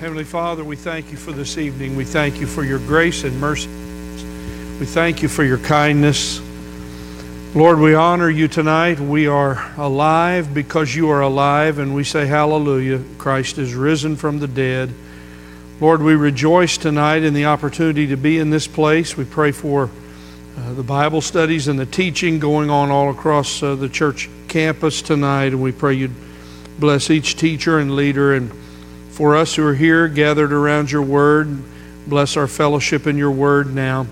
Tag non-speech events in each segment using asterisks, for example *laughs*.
Heavenly Father, we thank you for this evening. We thank you for your grace and mercy. We thank you for your kindness. Lord, we honor you tonight. We are alive because you are alive, and we say hallelujah. Christ is risen from the dead. Lord, we rejoice tonight in the opportunity to be in this place. We pray for uh, the Bible studies and the teaching going on all across uh, the church campus tonight, and we pray you'd bless each teacher and leader. And for us who are here gathered around your word, bless our fellowship in your word now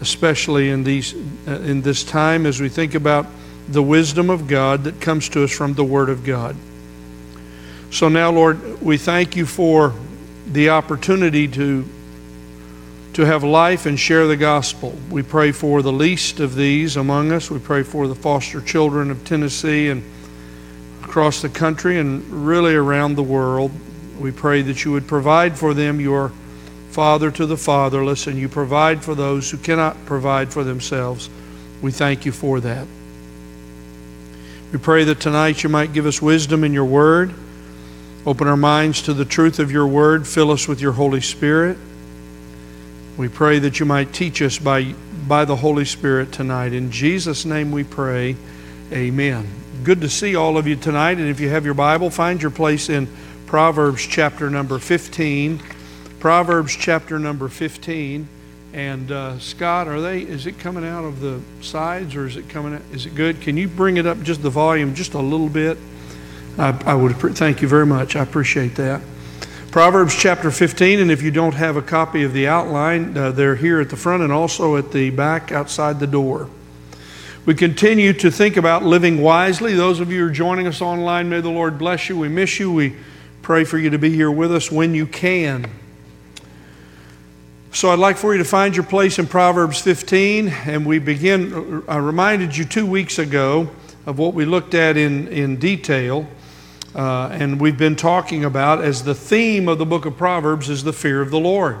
especially in these uh, in this time as we think about the wisdom of God that comes to us from the Word of God. So now, Lord, we thank you for the opportunity to to have life and share the gospel. We pray for the least of these among us. We pray for the foster children of Tennessee and across the country and really around the world. We pray that you would provide for them your father to the fatherless, and you provide for those who cannot provide for themselves. We thank you for that. We pray that tonight you might give us wisdom in your word. Open our minds to the truth of your word. Fill us with your Holy Spirit. We pray that you might teach us by, by the Holy Spirit tonight. In Jesus' name we pray. Amen. Good to see all of you tonight. And if you have your Bible, find your place in Proverbs chapter number 15. Proverbs chapter number 15. And uh, Scott, are they? Is it coming out of the sides, or is it coming? Out, is it good? Can you bring it up just the volume just a little bit? I, I would thank you very much. I appreciate that. Proverbs chapter 15, and if you don't have a copy of the outline, uh, they're here at the front and also at the back outside the door. We continue to think about living wisely. Those of you who are joining us online, may the Lord bless you. We miss you. We pray for you to be here with us when you can. So I'd like for you to find your place in Proverbs 15, and we begin. I reminded you two weeks ago of what we looked at in, in detail, uh, and we've been talking about as the theme of the book of Proverbs is the fear of the Lord,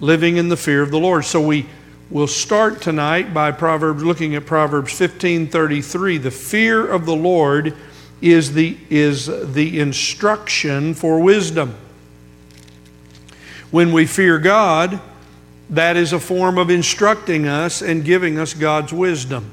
living in the fear of the Lord. So we will start tonight by Proverbs, looking at Proverbs 15:33. The fear of the Lord is the is the instruction for wisdom. When we fear God, that is a form of instructing us and giving us God's wisdom.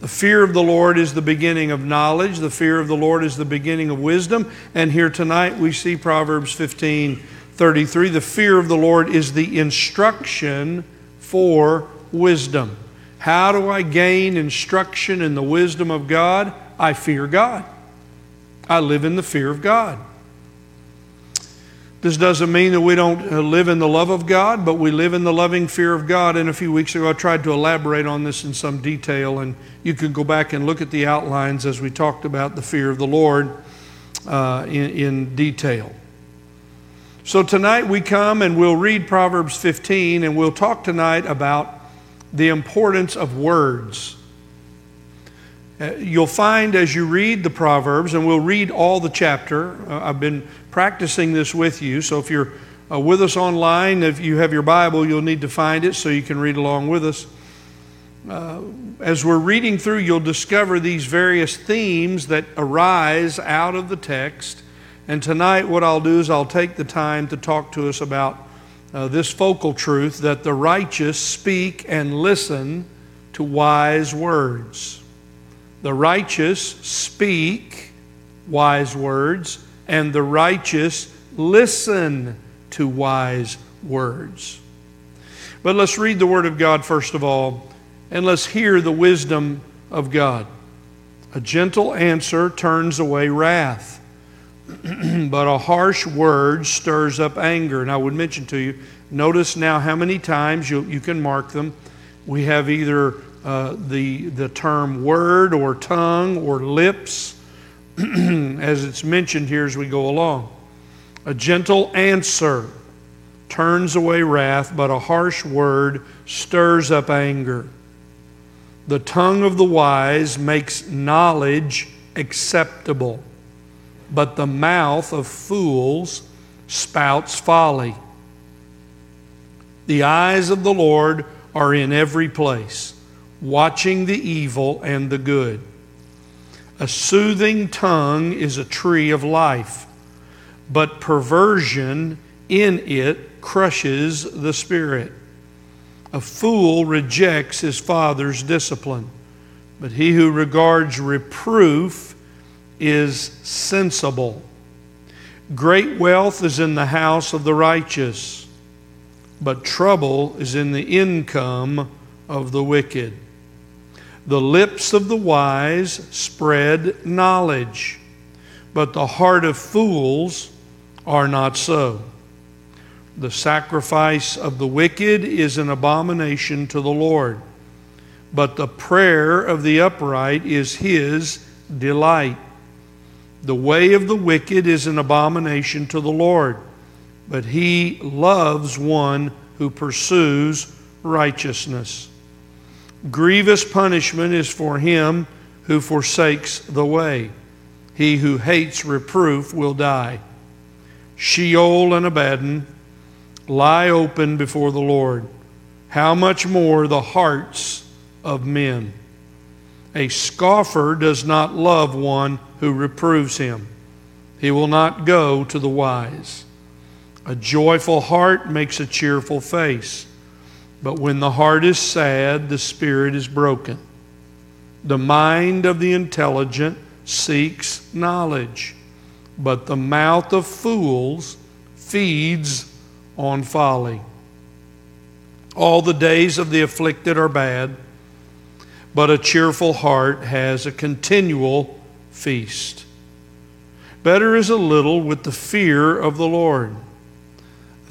The fear of the Lord is the beginning of knowledge. The fear of the Lord is the beginning of wisdom. And here tonight we see Proverbs 15 33. The fear of the Lord is the instruction for wisdom. How do I gain instruction in the wisdom of God? I fear God. I live in the fear of God. This doesn't mean that we don't uh, live in the love of God, but we live in the loving fear of God. And a few weeks ago, I tried to elaborate on this in some detail, and you can go back and look at the outlines as we talked about the fear of the Lord uh, in, in detail. So tonight we come and we'll read Proverbs 15, and we'll talk tonight about the importance of words. Uh, you'll find as you read the Proverbs, and we'll read all the chapter. Uh, I've been practicing this with you. So if you're uh, with us online, if you have your Bible, you'll need to find it so you can read along with us. Uh, as we're reading through, you'll discover these various themes that arise out of the text. And tonight, what I'll do is I'll take the time to talk to us about uh, this focal truth that the righteous speak and listen to wise words. The righteous speak wise words and the righteous listen to wise words. But let's read the Word of God first of all, and let's hear the wisdom of God. A gentle answer turns away wrath, *clears throat* but a harsh word stirs up anger. And I would mention to you, notice now how many times you, you can mark them. We have either uh, the, the term word or tongue or lips *clears throat* as it's mentioned here as we go along. A gentle answer turns away wrath, but a harsh word stirs up anger. The tongue of the wise makes knowledge acceptable, but the mouth of fools spouts folly. The eyes of the Lord are in every place, watching the evil and the good. A soothing tongue is a tree of life, but perversion in it crushes the spirit. A fool rejects his father's discipline, but he who regards reproof is sensible. Great wealth is in the house of the righteous, but trouble is in the income of the wicked. The lips of the wise spread knowledge, but the heart of fools are not so. The sacrifice of the wicked is an abomination to the Lord, but the prayer of the upright is his delight. The way of the wicked is an abomination to the Lord, but he loves one who pursues righteousness. Grievous punishment is for him who forsakes the way. He who hates reproof will die. Sheol and Abaddon lie open before the Lord. How much more the hearts of men? A scoffer does not love one who reproves him. He will not go to the wise. A joyful heart makes a cheerful face. But when the heart is sad, the spirit is broken. The mind of the intelligent seeks knowledge, but the mouth of fools feeds on folly. All the days of the afflicted are bad, but a cheerful heart has a continual feast. Better is a little with the fear of the Lord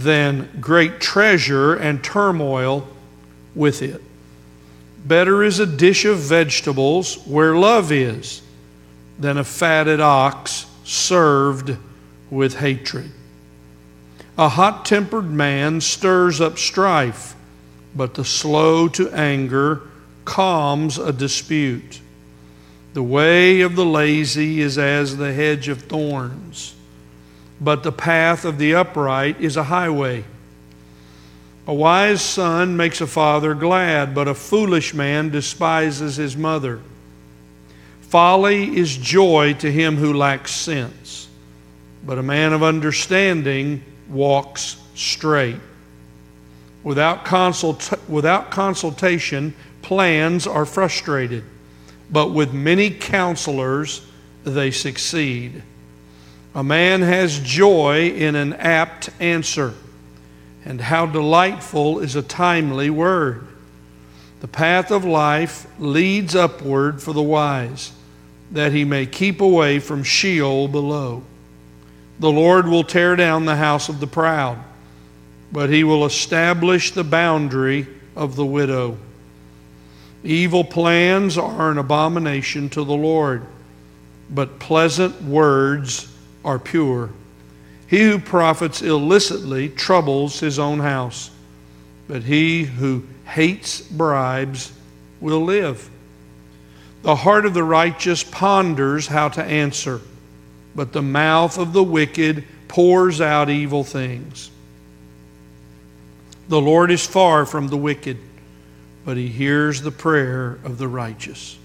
than great treasure and turmoil with it. Better is a dish of vegetables where love is than a fatted ox served with hatred. A hot tempered man stirs up strife, but the slow to anger calms a dispute. The way of the lazy is as the hedge of thorns but the path of the upright is a highway. A wise son makes a father glad, but a foolish man despises his mother. Folly is joy to him who lacks sense, but a man of understanding walks straight. Without, consult- without consultation, plans are frustrated, but with many counselors, they succeed. A man has joy in an apt answer, and how delightful is a timely word. The path of life leads upward for the wise, that he may keep away from Sheol below. The Lord will tear down the house of the proud, but he will establish the boundary of the widow. Evil plans are an abomination to the Lord, but pleasant words are pure. He who profits illicitly troubles his own house, but he who hates bribes will live. The heart of the righteous ponders how to answer, but the mouth of the wicked pours out evil things. The Lord is far from the wicked, but he hears the prayer of the righteous.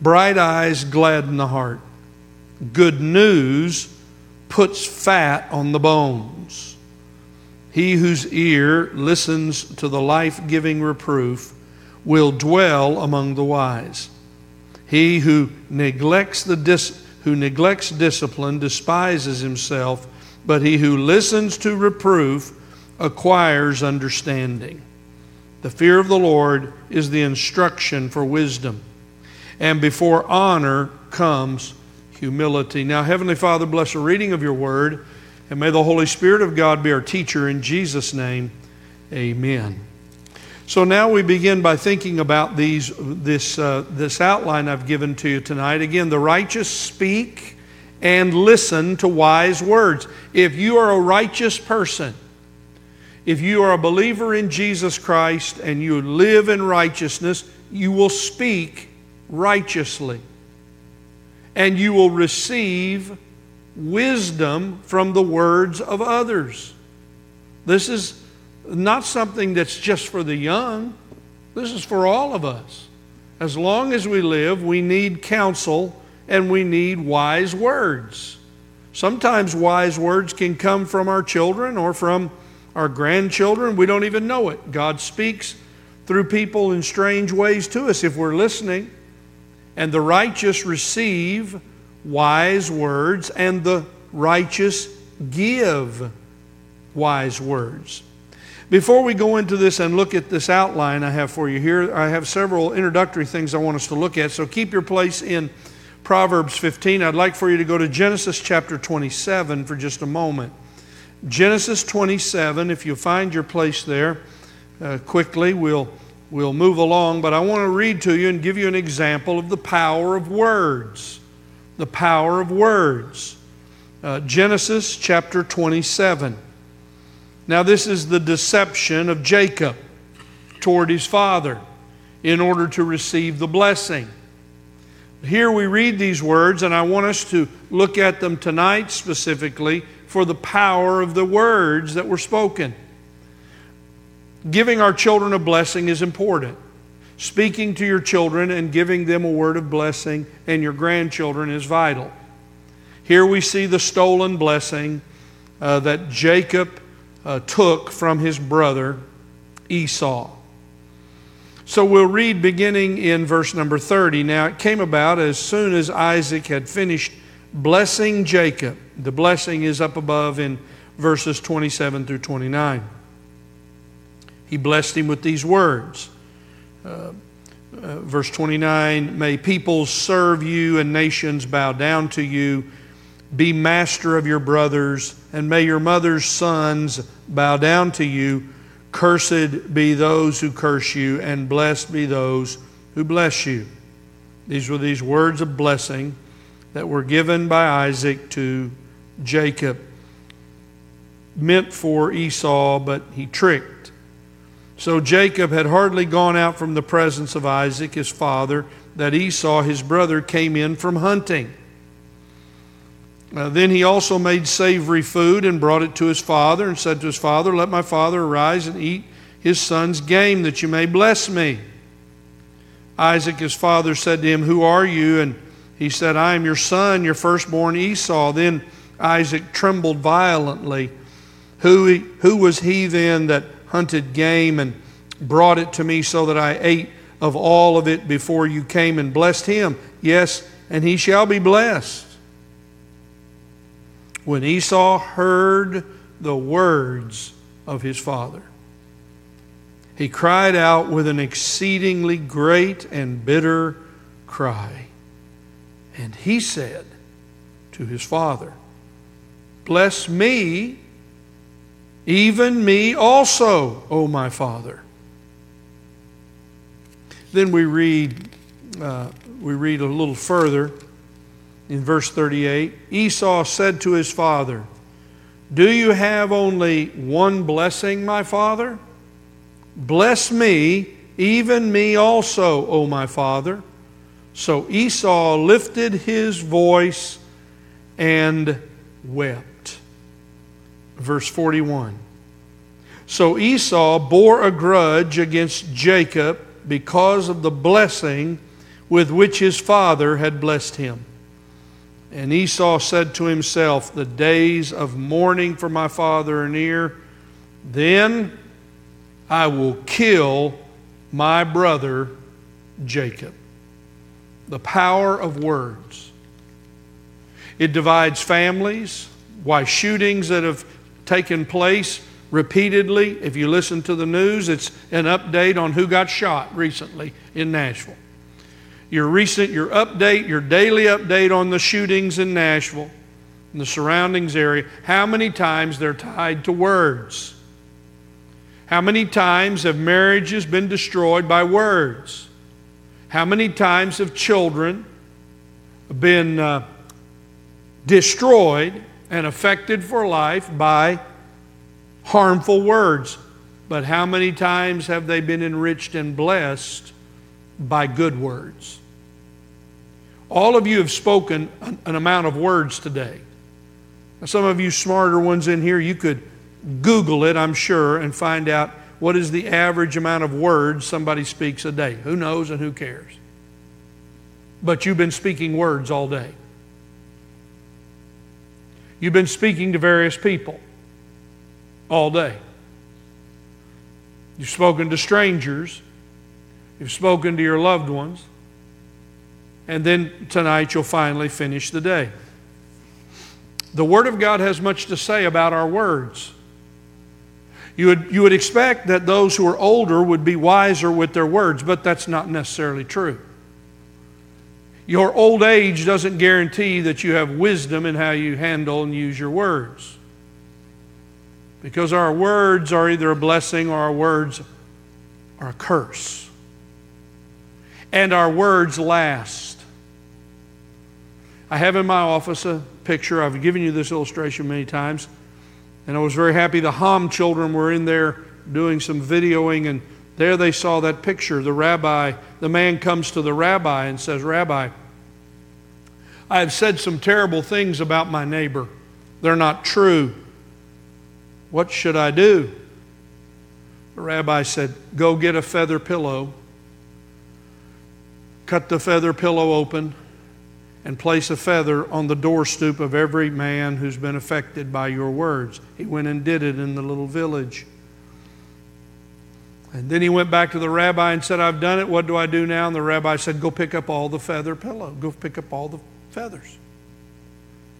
Bright eyes gladden the heart Good news puts fat on the bones. He whose ear listens to the life giving reproof will dwell among the wise. He who neglects, the dis- who neglects discipline despises himself, but he who listens to reproof acquires understanding. The fear of the Lord is the instruction for wisdom, and before honor comes humility. Now, Heavenly Father, bless the reading of your word, and may the Holy Spirit of God be our teacher. In Jesus' name, amen. So now we begin by thinking about these, this, uh, this outline I've given to you tonight. Again, the righteous speak and listen to wise words. If you are a righteous person, if you are a believer in Jesus Christ and you live in righteousness, you will speak righteously and you will receive wisdom from the words of others. This is not something that's just for the young, this is for all of us. As long as we live, we need counsel and we need wise words. Sometimes wise words can come from our children or from our grandchildren. We don't even know it. God speaks through people in strange ways to us if we're listening. And the righteous receive wise words, and the righteous give wise words. Before we go into this and look at this outline I have for you here, I have several introductory things I want us to look at. So keep your place in Proverbs 15. I'd like for you to go to Genesis chapter 27 for just a moment. Genesis 27, if you find your place there uh, quickly, we'll, we'll move along. But I want to read to you and give you an example of the power of words. The power of words. Uh, Genesis chapter 27. Now, this is the deception of Jacob toward his father in order to receive the blessing. Here we read these words, and I want us to look at them tonight specifically for the power of the words that were spoken. Giving our children a blessing is important. Speaking to your children and giving them a word of blessing and your grandchildren is vital. Here we see the stolen blessing uh, that Jacob uh, took from his brother Esau. So we'll read beginning in verse number 30. Now it came about as soon as Isaac had finished blessing Jacob. The blessing is up above in verses 27 through 29. He blessed him with these words. Uh, uh, verse 29 May peoples serve you and nations bow down to you. Be master of your brothers, and may your mother's sons bow down to you. Cursed be those who curse you, and blessed be those who bless you. These were these words of blessing that were given by Isaac to Jacob, meant for Esau, but he tricked. So Jacob had hardly gone out from the presence of Isaac, his father, that Esau, his brother, came in from hunting. Uh, then he also made savory food and brought it to his father and said to his father, Let my father arise and eat his son's game, that you may bless me. Isaac, his father, said to him, Who are you? And he said, I am your son, your firstborn Esau. Then Isaac trembled violently. Who, who was he then that hunted game and brought it to me so that I ate of all of it before you came and blessed him? Yes, and he shall be blessed. When Esau heard the words of his father, he cried out with an exceedingly great and bitter cry. And he said to his father, Bless me, even me also, O my father. Then we read, uh, we read a little further in verse 38 Esau said to his father, Do you have only one blessing, my father? Bless me, even me also, O my father. So Esau lifted his voice and wept. Verse 41. So Esau bore a grudge against Jacob because of the blessing with which his father had blessed him. And Esau said to himself, The days of mourning for my father are near. Then I will kill my brother Jacob. The power of words. It divides families. Why shootings that have taken place repeatedly. If you listen to the news, it's an update on who got shot recently in Nashville your recent, your update, your daily update on the shootings in Nashville and the surroundings area, how many times they're tied to words? How many times have marriages been destroyed by words? How many times have children been uh, destroyed and affected for life by harmful words? But how many times have they been enriched and blessed by good words? All of you have spoken an amount of words today. Some of you smarter ones in here, you could Google it, I'm sure, and find out what is the average amount of words somebody speaks a day. Who knows and who cares? But you've been speaking words all day. You've been speaking to various people all day. You've spoken to strangers. You've spoken to your loved ones. And then tonight you'll finally finish the day. The Word of God has much to say about our words. You would, you would expect that those who are older would be wiser with their words, but that's not necessarily true. Your old age doesn't guarantee that you have wisdom in how you handle and use your words. Because our words are either a blessing or our words are a curse. And our words last. I have in my office a picture. I've given you this illustration many times. And I was very happy the Ham children were in there doing some videoing, and there they saw that picture. The rabbi, the man comes to the rabbi and says, Rabbi, I have said some terrible things about my neighbor. They're not true. What should I do? The rabbi said, Go get a feather pillow, cut the feather pillow open, and place a feather on the doorstep of every man who's been affected by your words. He went and did it in the little village. And then he went back to the rabbi and said, I've done it. What do I do now? And the rabbi said, Go pick up all the feather pillow. Go pick up all the feathers.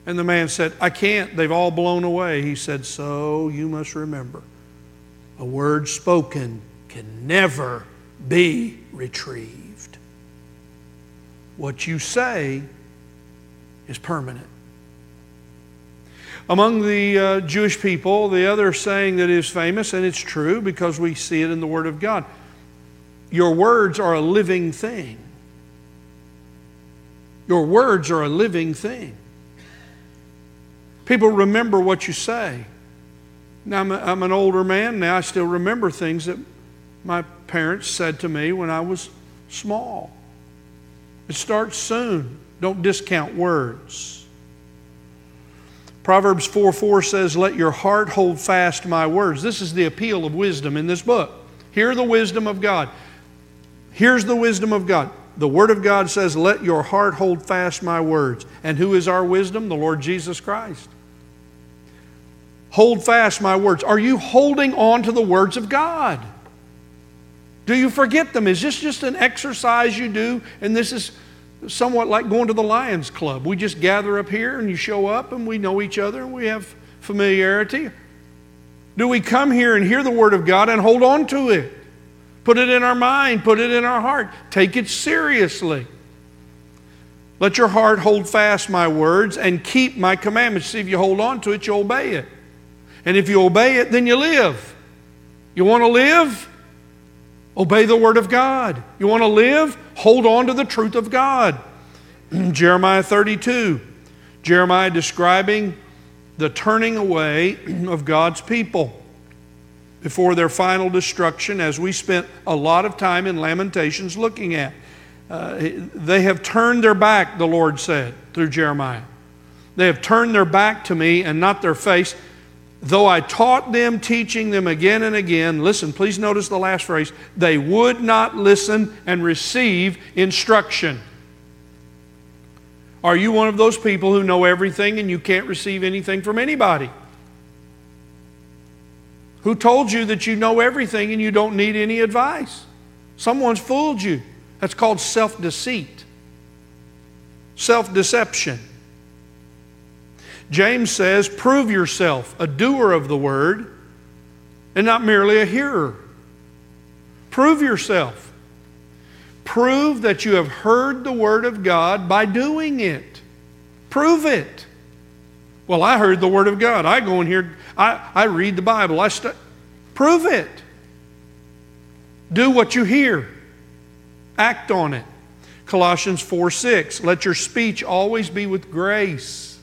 And the man said, I can't. They've all blown away. He said, So you must remember a word spoken can never be retrieved. What you say is permanent. Among the uh, Jewish people, the other saying that is famous, and it's true because we see it in the Word of God your words are a living thing. Your words are a living thing. People remember what you say. Now, I'm, a, I'm an older man now. I still remember things that my parents said to me when I was small. It starts soon. Don't discount words. Proverbs 4 4 says, Let your heart hold fast my words. This is the appeal of wisdom in this book. Hear the wisdom of God. Here's the wisdom of God. The Word of God says, Let your heart hold fast my words. And who is our wisdom? The Lord Jesus Christ. Hold fast my words. Are you holding on to the words of God? Do you forget them? Is this just an exercise you do? And this is somewhat like going to the Lions Club. We just gather up here and you show up and we know each other and we have familiarity. Do we come here and hear the Word of God and hold on to it? Put it in our mind, put it in our heart. Take it seriously. Let your heart hold fast my words and keep my commandments. See, if you hold on to it, you obey it. And if you obey it, then you live. You want to live? Obey the Word of God. You want to live? Hold on to the truth of God. *clears throat* Jeremiah 32. Jeremiah describing the turning away *clears throat* of God's people before their final destruction, as we spent a lot of time in Lamentations looking at. Uh, they have turned their back, the Lord said through Jeremiah. They have turned their back to me and not their face. Though I taught them, teaching them again and again, listen, please notice the last phrase, they would not listen and receive instruction. Are you one of those people who know everything and you can't receive anything from anybody? Who told you that you know everything and you don't need any advice? Someone's fooled you. That's called self deceit, self deception. James says, prove yourself a doer of the word and not merely a hearer. Prove yourself. Prove that you have heard the word of God by doing it. Prove it. Well, I heard the word of God. I go in here, I, I read the Bible. I stu- Prove it. Do what you hear. Act on it. Colossians 4 6. Let your speech always be with grace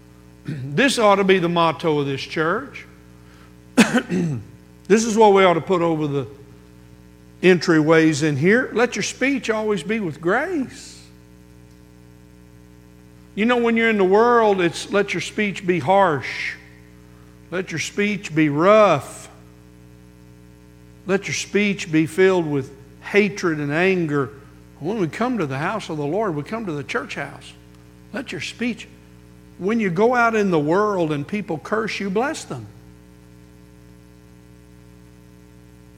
*clears throat* this ought to be the motto of this church. *clears throat* this is what we ought to put over the entryways in here. Let your speech always be with grace. You know, when you're in the world, it's let your speech be harsh, let your speech be rough, let your speech be filled with hatred and anger. When we come to the house of the Lord, we come to the church house. Let your speech when you go out in the world and people curse you, bless them.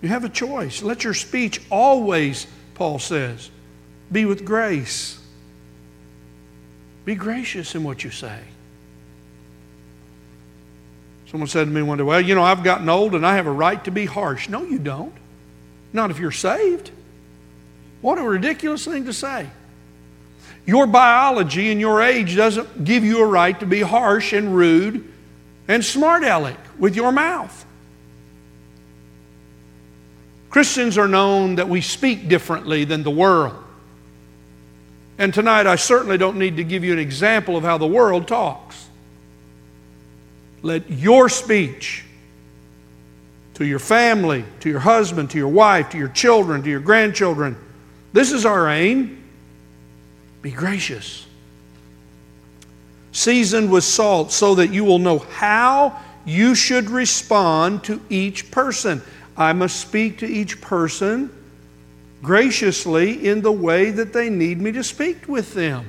You have a choice. Let your speech always, Paul says, be with grace. Be gracious in what you say. Someone said to me one day, Well, you know, I've gotten old and I have a right to be harsh. No, you don't. Not if you're saved. What a ridiculous thing to say. Your biology and your age doesn't give you a right to be harsh and rude and smart aleck with your mouth. Christians are known that we speak differently than the world. And tonight, I certainly don't need to give you an example of how the world talks. Let your speech to your family, to your husband, to your wife, to your children, to your grandchildren, this is our aim. Be gracious. Seasoned with salt so that you will know how you should respond to each person. I must speak to each person graciously in the way that they need me to speak with them.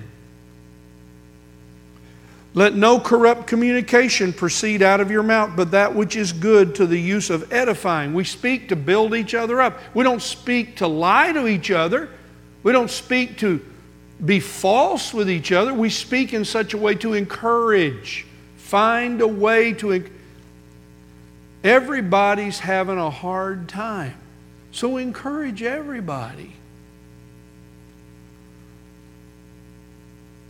Let no corrupt communication proceed out of your mouth, but that which is good to the use of edifying. We speak to build each other up. We don't speak to lie to each other. We don't speak to be false with each other. We speak in such a way to encourage. Find a way to Everybody's having a hard time. So encourage everybody.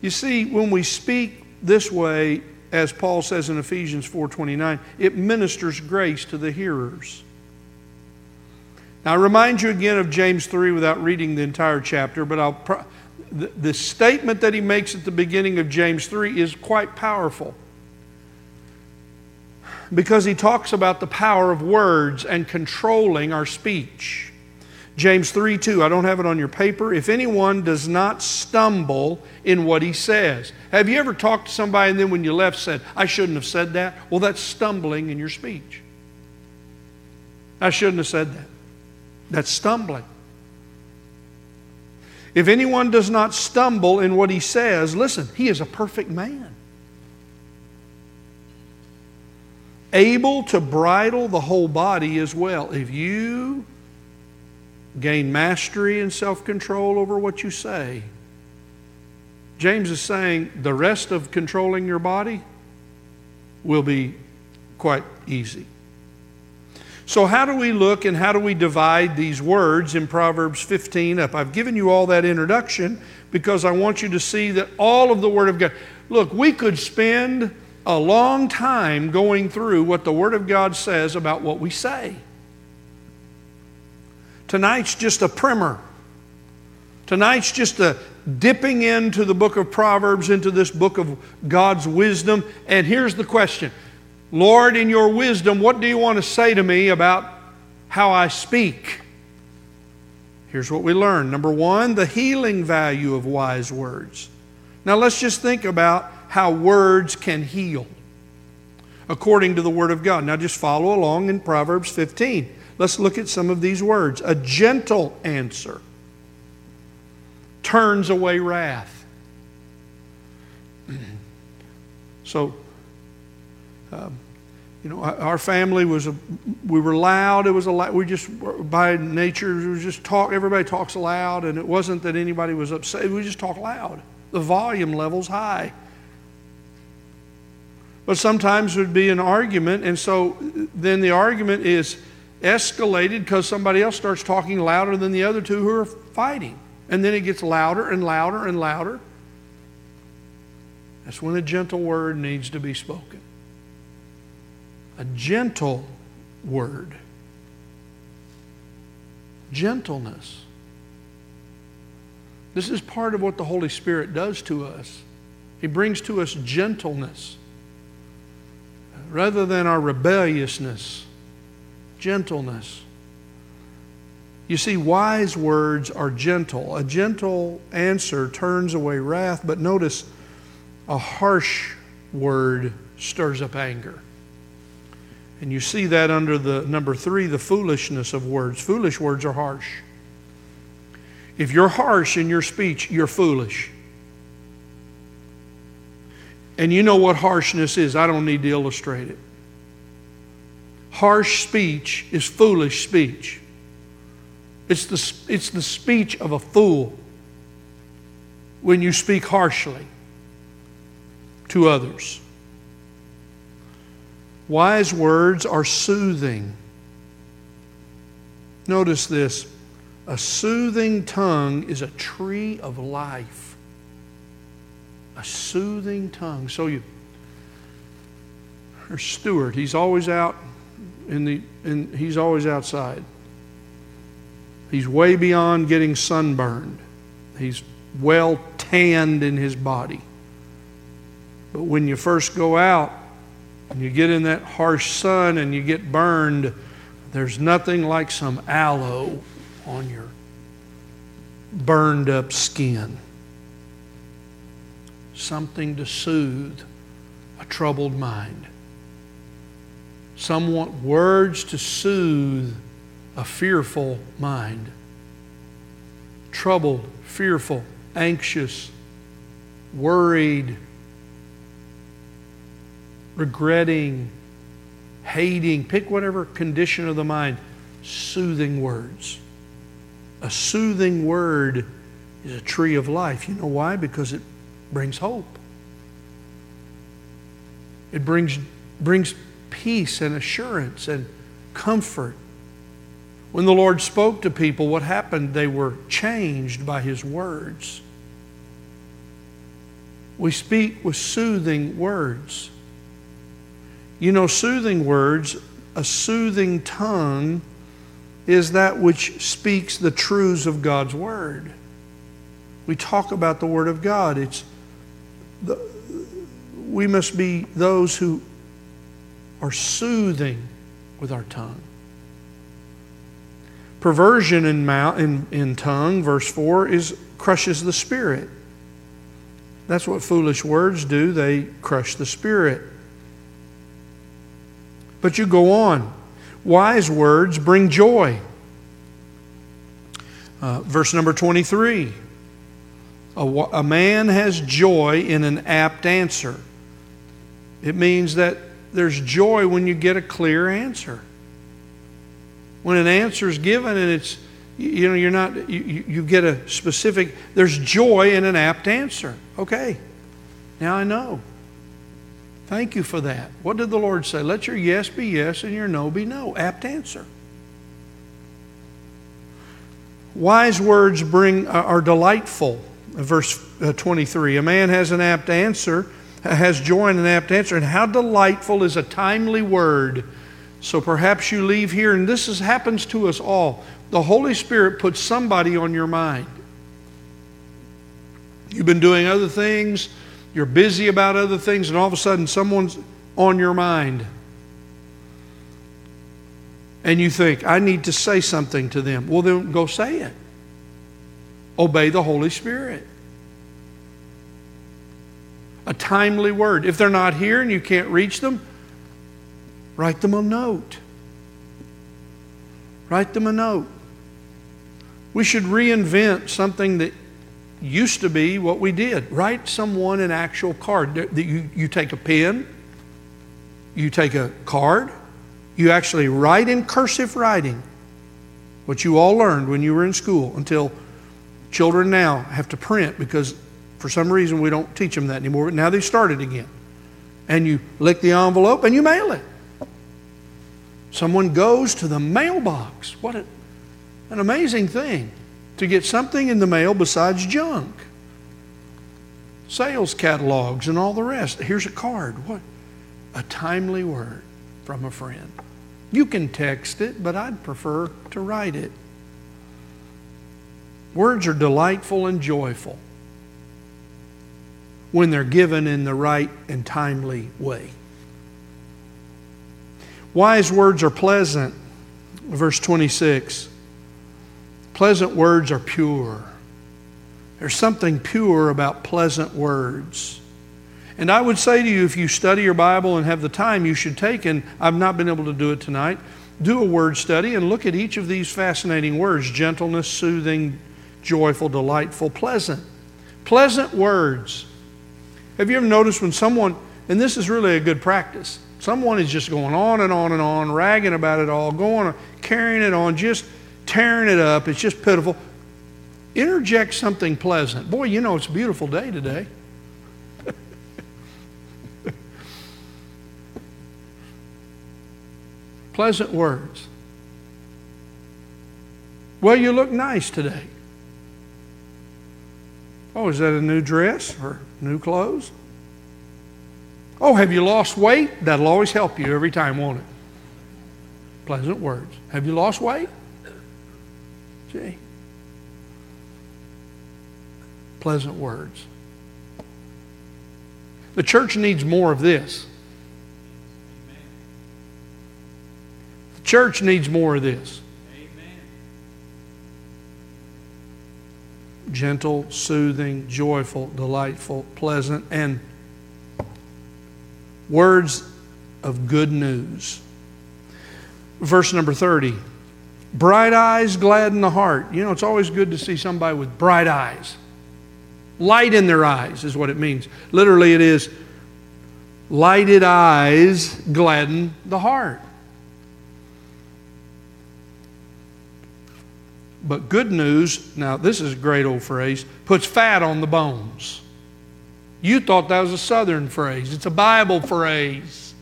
You see, when we speak this way, as Paul says in Ephesians 4:29, it ministers grace to the hearers. Now, I remind you again of James 3 without reading the entire chapter, but I'll the, the statement that he makes at the beginning of James 3 is quite powerful because he talks about the power of words and controlling our speech. James 3 2, I don't have it on your paper. If anyone does not stumble in what he says. Have you ever talked to somebody and then when you left said, I shouldn't have said that? Well, that's stumbling in your speech. I shouldn't have said that. That's stumbling. If anyone does not stumble in what he says, listen, he is a perfect man. Able to bridle the whole body as well. If you gain mastery and self control over what you say, James is saying the rest of controlling your body will be quite easy. So, how do we look and how do we divide these words in Proverbs 15 up? I've given you all that introduction because I want you to see that all of the Word of God. Look, we could spend a long time going through what the Word of God says about what we say. Tonight's just a primer. Tonight's just a dipping into the book of Proverbs, into this book of God's wisdom. And here's the question Lord, in your wisdom, what do you want to say to me about how I speak? Here's what we learn. Number one, the healing value of wise words. Now let's just think about how words can heal according to the Word of God. Now just follow along in Proverbs 15. Let's look at some of these words. A gentle answer turns away wrath. *clears throat* so, um, you know, our family was a, we were loud. It was a lot, we just by nature we just talk. Everybody talks loud, and it wasn't that anybody was upset. We just talk loud. The volume level's high. But sometimes there'd be an argument, and so then the argument is escalated because somebody else starts talking louder than the other two who are fighting. And then it gets louder and louder and louder. That's when a gentle word needs to be spoken. A gentle word. Gentleness. This is part of what the Holy Spirit does to us. He brings to us gentleness rather than our rebelliousness, gentleness. You see, wise words are gentle. A gentle answer turns away wrath, but notice a harsh word stirs up anger. And you see that under the number three, the foolishness of words. Foolish words are harsh. If you're harsh in your speech, you're foolish. And you know what harshness is. I don't need to illustrate it. Harsh speech is foolish speech. It's the, it's the speech of a fool when you speak harshly to others. Wise words are soothing. Notice this a soothing tongue is a tree of life. A soothing tongue. So you, her steward, He's always out in the, in, he's always outside. He's way beyond getting sunburned. He's well tanned in his body. But when you first go out and you get in that harsh sun and you get burned, there's nothing like some aloe on your burned up skin. Something to soothe a troubled mind. Some want words to soothe a fearful mind. Troubled, fearful, anxious, worried, regretting, hating, pick whatever condition of the mind, soothing words. A soothing word is a tree of life. You know why? Because it brings hope. It brings, brings peace and assurance and comfort. When the Lord spoke to people, what happened? They were changed by His words. We speak with soothing words. You know, soothing words, a soothing tongue, is that which speaks the truths of God's Word. We talk about the Word of God. It's the, we must be those who are soothing with our tongue. Perversion in, mouth, in, in tongue, verse 4, is crushes the spirit. That's what foolish words do. They crush the spirit. But you go on. Wise words bring joy. Uh, verse number 23 a, a man has joy in an apt answer. It means that there's joy when you get a clear answer. When an answer is given and it's, you know, you're not, you, you get a specific, there's joy in an apt answer. Okay, now I know. Thank you for that. What did the Lord say? Let your yes be yes and your no be no. Apt answer. Wise words bring uh, are delightful. Verse uh, 23. A man has an apt answer has joy an apt answer. And how delightful is a timely word. So perhaps you leave here, and this is, happens to us all. The Holy Spirit puts somebody on your mind. You've been doing other things, you're busy about other things, and all of a sudden someone's on your mind. And you think, I need to say something to them. Well, then go say it. Obey the Holy Spirit a timely word. If they're not here and you can't reach them, write them a note. Write them a note. We should reinvent something that used to be what we did. Write someone an actual card. That you, you take a pen, you take a card, you actually write in cursive writing what you all learned when you were in school until children now have to print because for some reason, we don't teach them that anymore, but now they've started again. And you lick the envelope and you mail it. Someone goes to the mailbox. What a, an amazing thing to get something in the mail besides junk. Sales catalogs and all the rest. Here's a card. What? A timely word from a friend. You can text it, but I'd prefer to write it. Words are delightful and joyful when they're given in the right and timely way. Wise words are pleasant. Verse 26. Pleasant words are pure. There's something pure about pleasant words. And I would say to you, if you study your Bible and have the time, you should take, and I've not been able to do it tonight, do a word study and look at each of these fascinating words gentleness, soothing, joyful, delightful, pleasant. Pleasant words Have you ever noticed when someone, and this is really a good practice, someone is just going on and on and on, ragging about it all, going, carrying it on, just tearing it up. It's just pitiful. Interject something pleasant. Boy, you know it's a beautiful day today. *laughs* pleasant words. Well, you look nice today. Oh, is that a new dress or new clothes? Oh, have you lost weight? That'll always help you every time, won't it? Pleasant words. Have you lost weight? See? Pleasant words. The church needs more of this. The church needs more of this. Gentle, soothing, joyful, delightful, pleasant, and words of good news. Verse number 30 bright eyes gladden the heart. You know, it's always good to see somebody with bright eyes. Light in their eyes is what it means. Literally, it is lighted eyes gladden the heart. But good news, now this is a great old phrase, puts fat on the bones. You thought that was a southern phrase, it's a Bible phrase.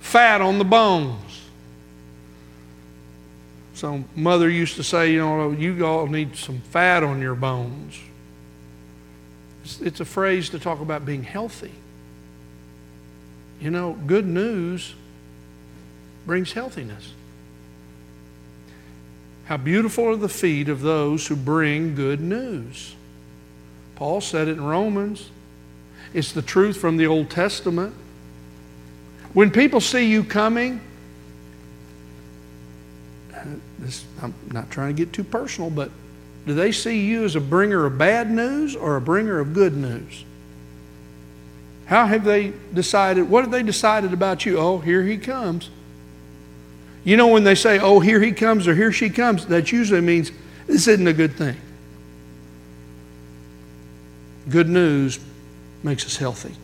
Fat on the bones. So, mother used to say, you know, you all need some fat on your bones. It's, it's a phrase to talk about being healthy. You know, good news brings healthiness. How beautiful are the feet of those who bring good news. Paul said it in Romans. It's the truth from the Old Testament. When people see you coming, uh, this, I'm not trying to get too personal, but do they see you as a bringer of bad news or a bringer of good news? How have they decided? What have they decided about you? Oh, here he comes. You know, when they say, oh, here he comes or here she comes, that usually means this isn't a good thing. Good news makes us healthy.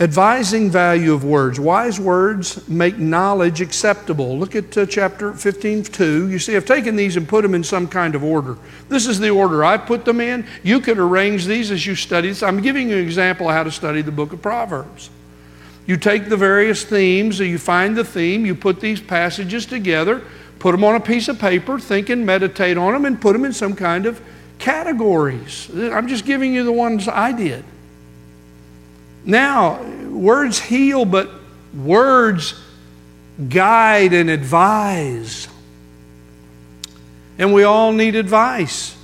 Advising value of words. Wise words make knowledge acceptable. Look at uh, chapter 15, 2. You see, I've taken these and put them in some kind of order. This is the order I put them in. You could arrange these as you study this. I'm giving you an example of how to study the book of Proverbs. You take the various themes, you find the theme, you put these passages together, put them on a piece of paper, think and meditate on them, and put them in some kind of categories. I'm just giving you the ones I did. Now, words heal, but words guide and advise. And we all need advice.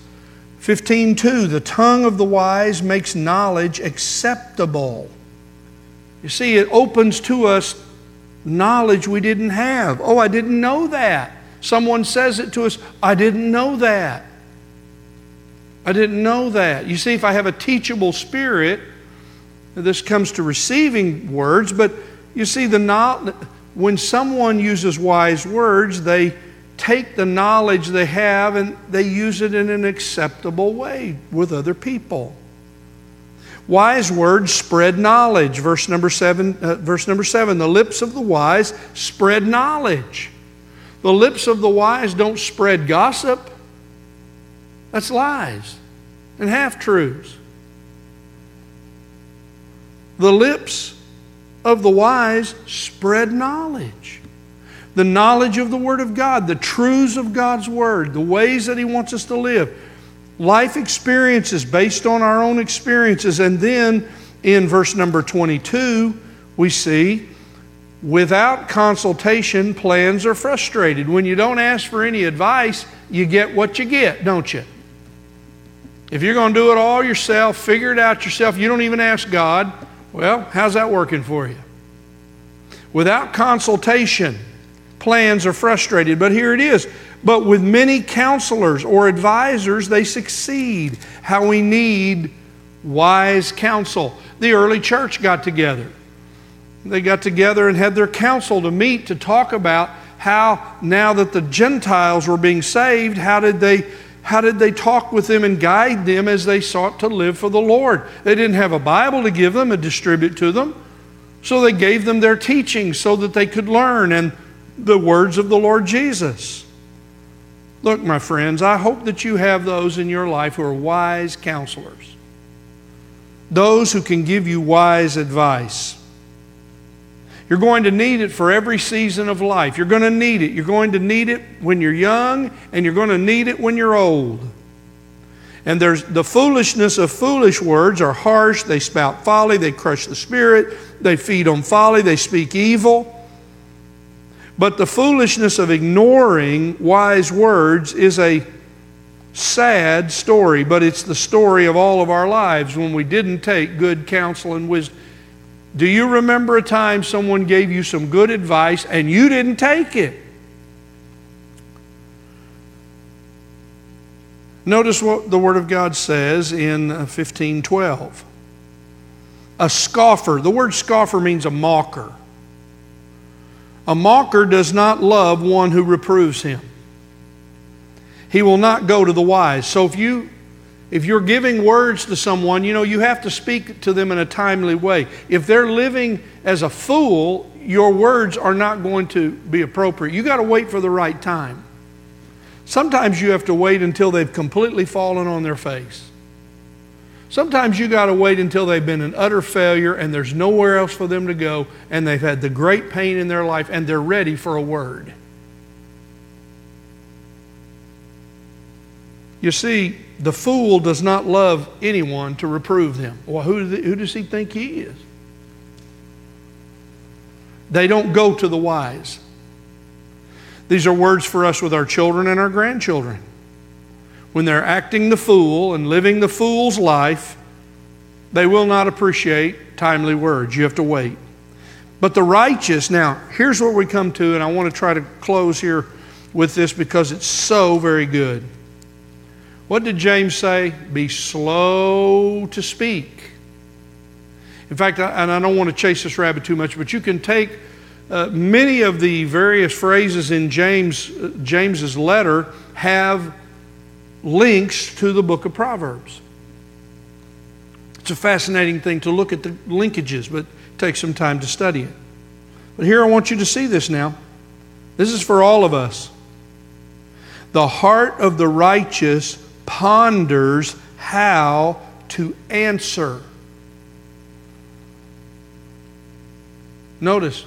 15:2 The tongue of the wise makes knowledge acceptable. You see, it opens to us knowledge we didn't have. Oh, I didn't know that. Someone says it to us, I didn't know that. I didn't know that. You see, if I have a teachable spirit, this comes to receiving words, but you see, the when someone uses wise words, they take the knowledge they have and they use it in an acceptable way with other people. Wise words spread knowledge. Verse number seven, uh, verse number seven, the lips of the wise spread knowledge. The lips of the wise don't spread gossip. That's lies and half truths. The lips of the wise spread knowledge. The knowledge of the Word of God, the truths of God's Word, the ways that He wants us to live life experiences based on our own experiences. And then in verse number 22, we see without consultation, plans are frustrated. When you don't ask for any advice, you get what you get, don't you? If you're going to do it all yourself, figure it out yourself, you don't even ask God, well, how's that working for you? Without consultation, plans are frustrated. But here it is but with many counselors or advisors, they succeed. How we need wise counsel. The early church got together. They got together and had their council to meet to talk about how, now that the Gentiles were being saved, how did they how did they talk with them and guide them as they sought to live for the Lord? They didn't have a Bible to give them and distribute to them. So they gave them their teaching so that they could learn and the words of the Lord Jesus. Look, my friends, I hope that you have those in your life who are wise counselors, those who can give you wise advice. You're going to need it for every season of life. You're going to need it. You're going to need it when you're young, and you're going to need it when you're old. And there's the foolishness of foolish words are harsh, they spout folly, they crush the spirit, they feed on folly, they speak evil. But the foolishness of ignoring wise words is a sad story, but it's the story of all of our lives when we didn't take good counsel and wisdom. Do you remember a time someone gave you some good advice and you didn't take it? Notice what the Word of God says in uh, 1512. A scoffer, the word scoffer means a mocker. A mocker does not love one who reproves him. He will not go to the wise. So if you if you're giving words to someone, you know, you have to speak to them in a timely way. If they're living as a fool, your words are not going to be appropriate. You got to wait for the right time. Sometimes you have to wait until they've completely fallen on their face. Sometimes you got to wait until they've been an utter failure and there's nowhere else for them to go and they've had the great pain in their life and they're ready for a word. You see, the fool does not love anyone to reprove them. Well, who, who does he think he is? They don't go to the wise. These are words for us with our children and our grandchildren when they're acting the fool and living the fool's life, they will not appreciate timely words. You have to wait. But the righteous, now, here's where we come to, and I want to try to close here with this because it's so very good. What did James say? Be slow to speak. In fact, and I don't want to chase this rabbit too much, but you can take uh, many of the various phrases in James, uh, James's letter have links to the book of Proverbs. It's a fascinating thing to look at the linkages, but take some time to study it. But here I want you to see this now. This is for all of us. The heart of the righteous ponders how to answer. Notice,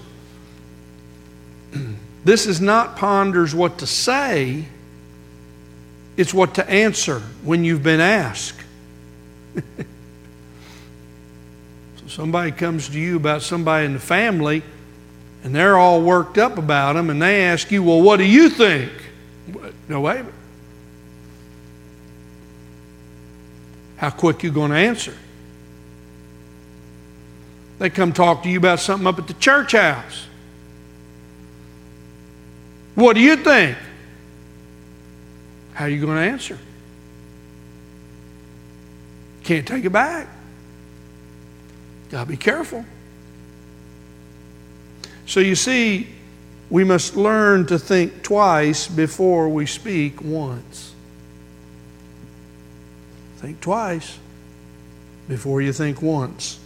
*clears throat* this is not ponders what to say, it's what to answer when you've been asked. *laughs* so somebody comes to you about somebody in the family and they're all worked up about them and they ask you, Well, what do you think? No, minute. How quick you going to answer? They come talk to you about something up at the church house. What do you think? How are you going to answer? Can't take it back. Got to be careful. So you see, we must learn to think twice before we speak once. Think twice before you think once.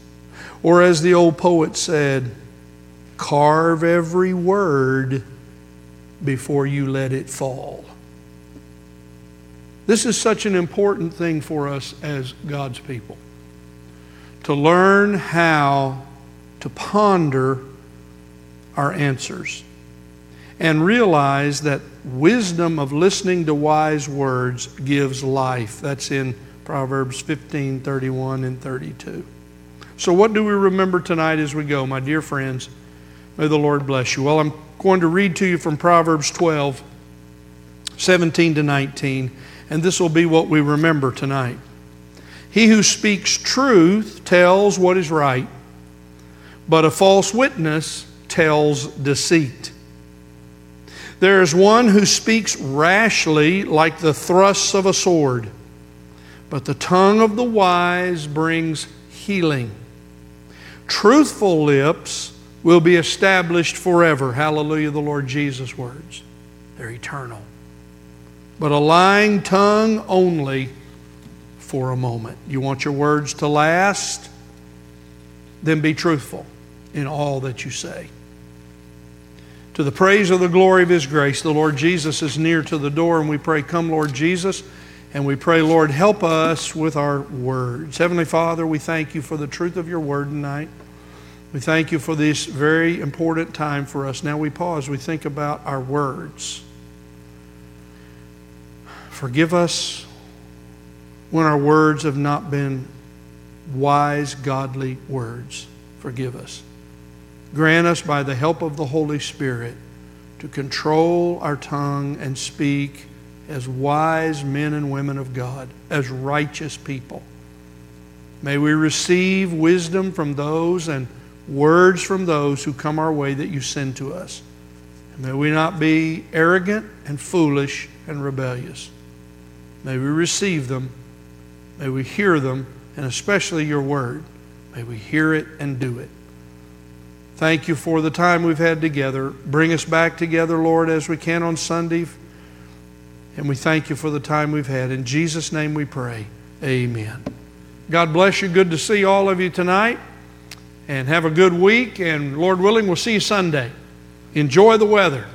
Or as the old poet said, carve every word before you let it fall. This is such an important thing for us as God's people to learn how to ponder our answers and realize that wisdom of listening to wise words gives life. That's in Proverbs 15, 31, and 32. So, what do we remember tonight as we go, my dear friends? May the Lord bless you. Well, I'm going to read to you from Proverbs 12, 17 to 19 and this will be what we remember tonight. He who speaks truth tells what is right, but a false witness tells deceit. There is one who speaks rashly like the thrusts of a sword, but the tongue of the wise brings healing. Truthful lips will be established forever. Hallelujah, the Lord Jesus' words. They're eternal. But a lying tongue only for a moment. You want your words to last? Then be truthful in all that you say. To the praise of the glory of His grace, the Lord Jesus is near to the door, and we pray, Come, Lord Jesus. And we pray, Lord, help us with our words. Heavenly Father, we thank you for the truth of your word tonight. We thank you for this very important time for us. Now we pause, we think about our words. Forgive us when our words have not been wise, godly words. Forgive us. Grant us by the help of the Holy Spirit to control our tongue and speak as wise men and women of God, as righteous people. May we receive wisdom from those and words from those who come our way that you send to us. And may we not be arrogant and foolish and rebellious. May we receive them. May we hear them, and especially your word. May we hear it and do it. Thank you for the time we've had together. Bring us back together, Lord, as we can on Sunday. And we thank you for the time we've had. In Jesus' name we pray. Amen. God bless you. Good to see all of you tonight. And have a good week. And Lord willing, we'll see you Sunday. Enjoy the weather.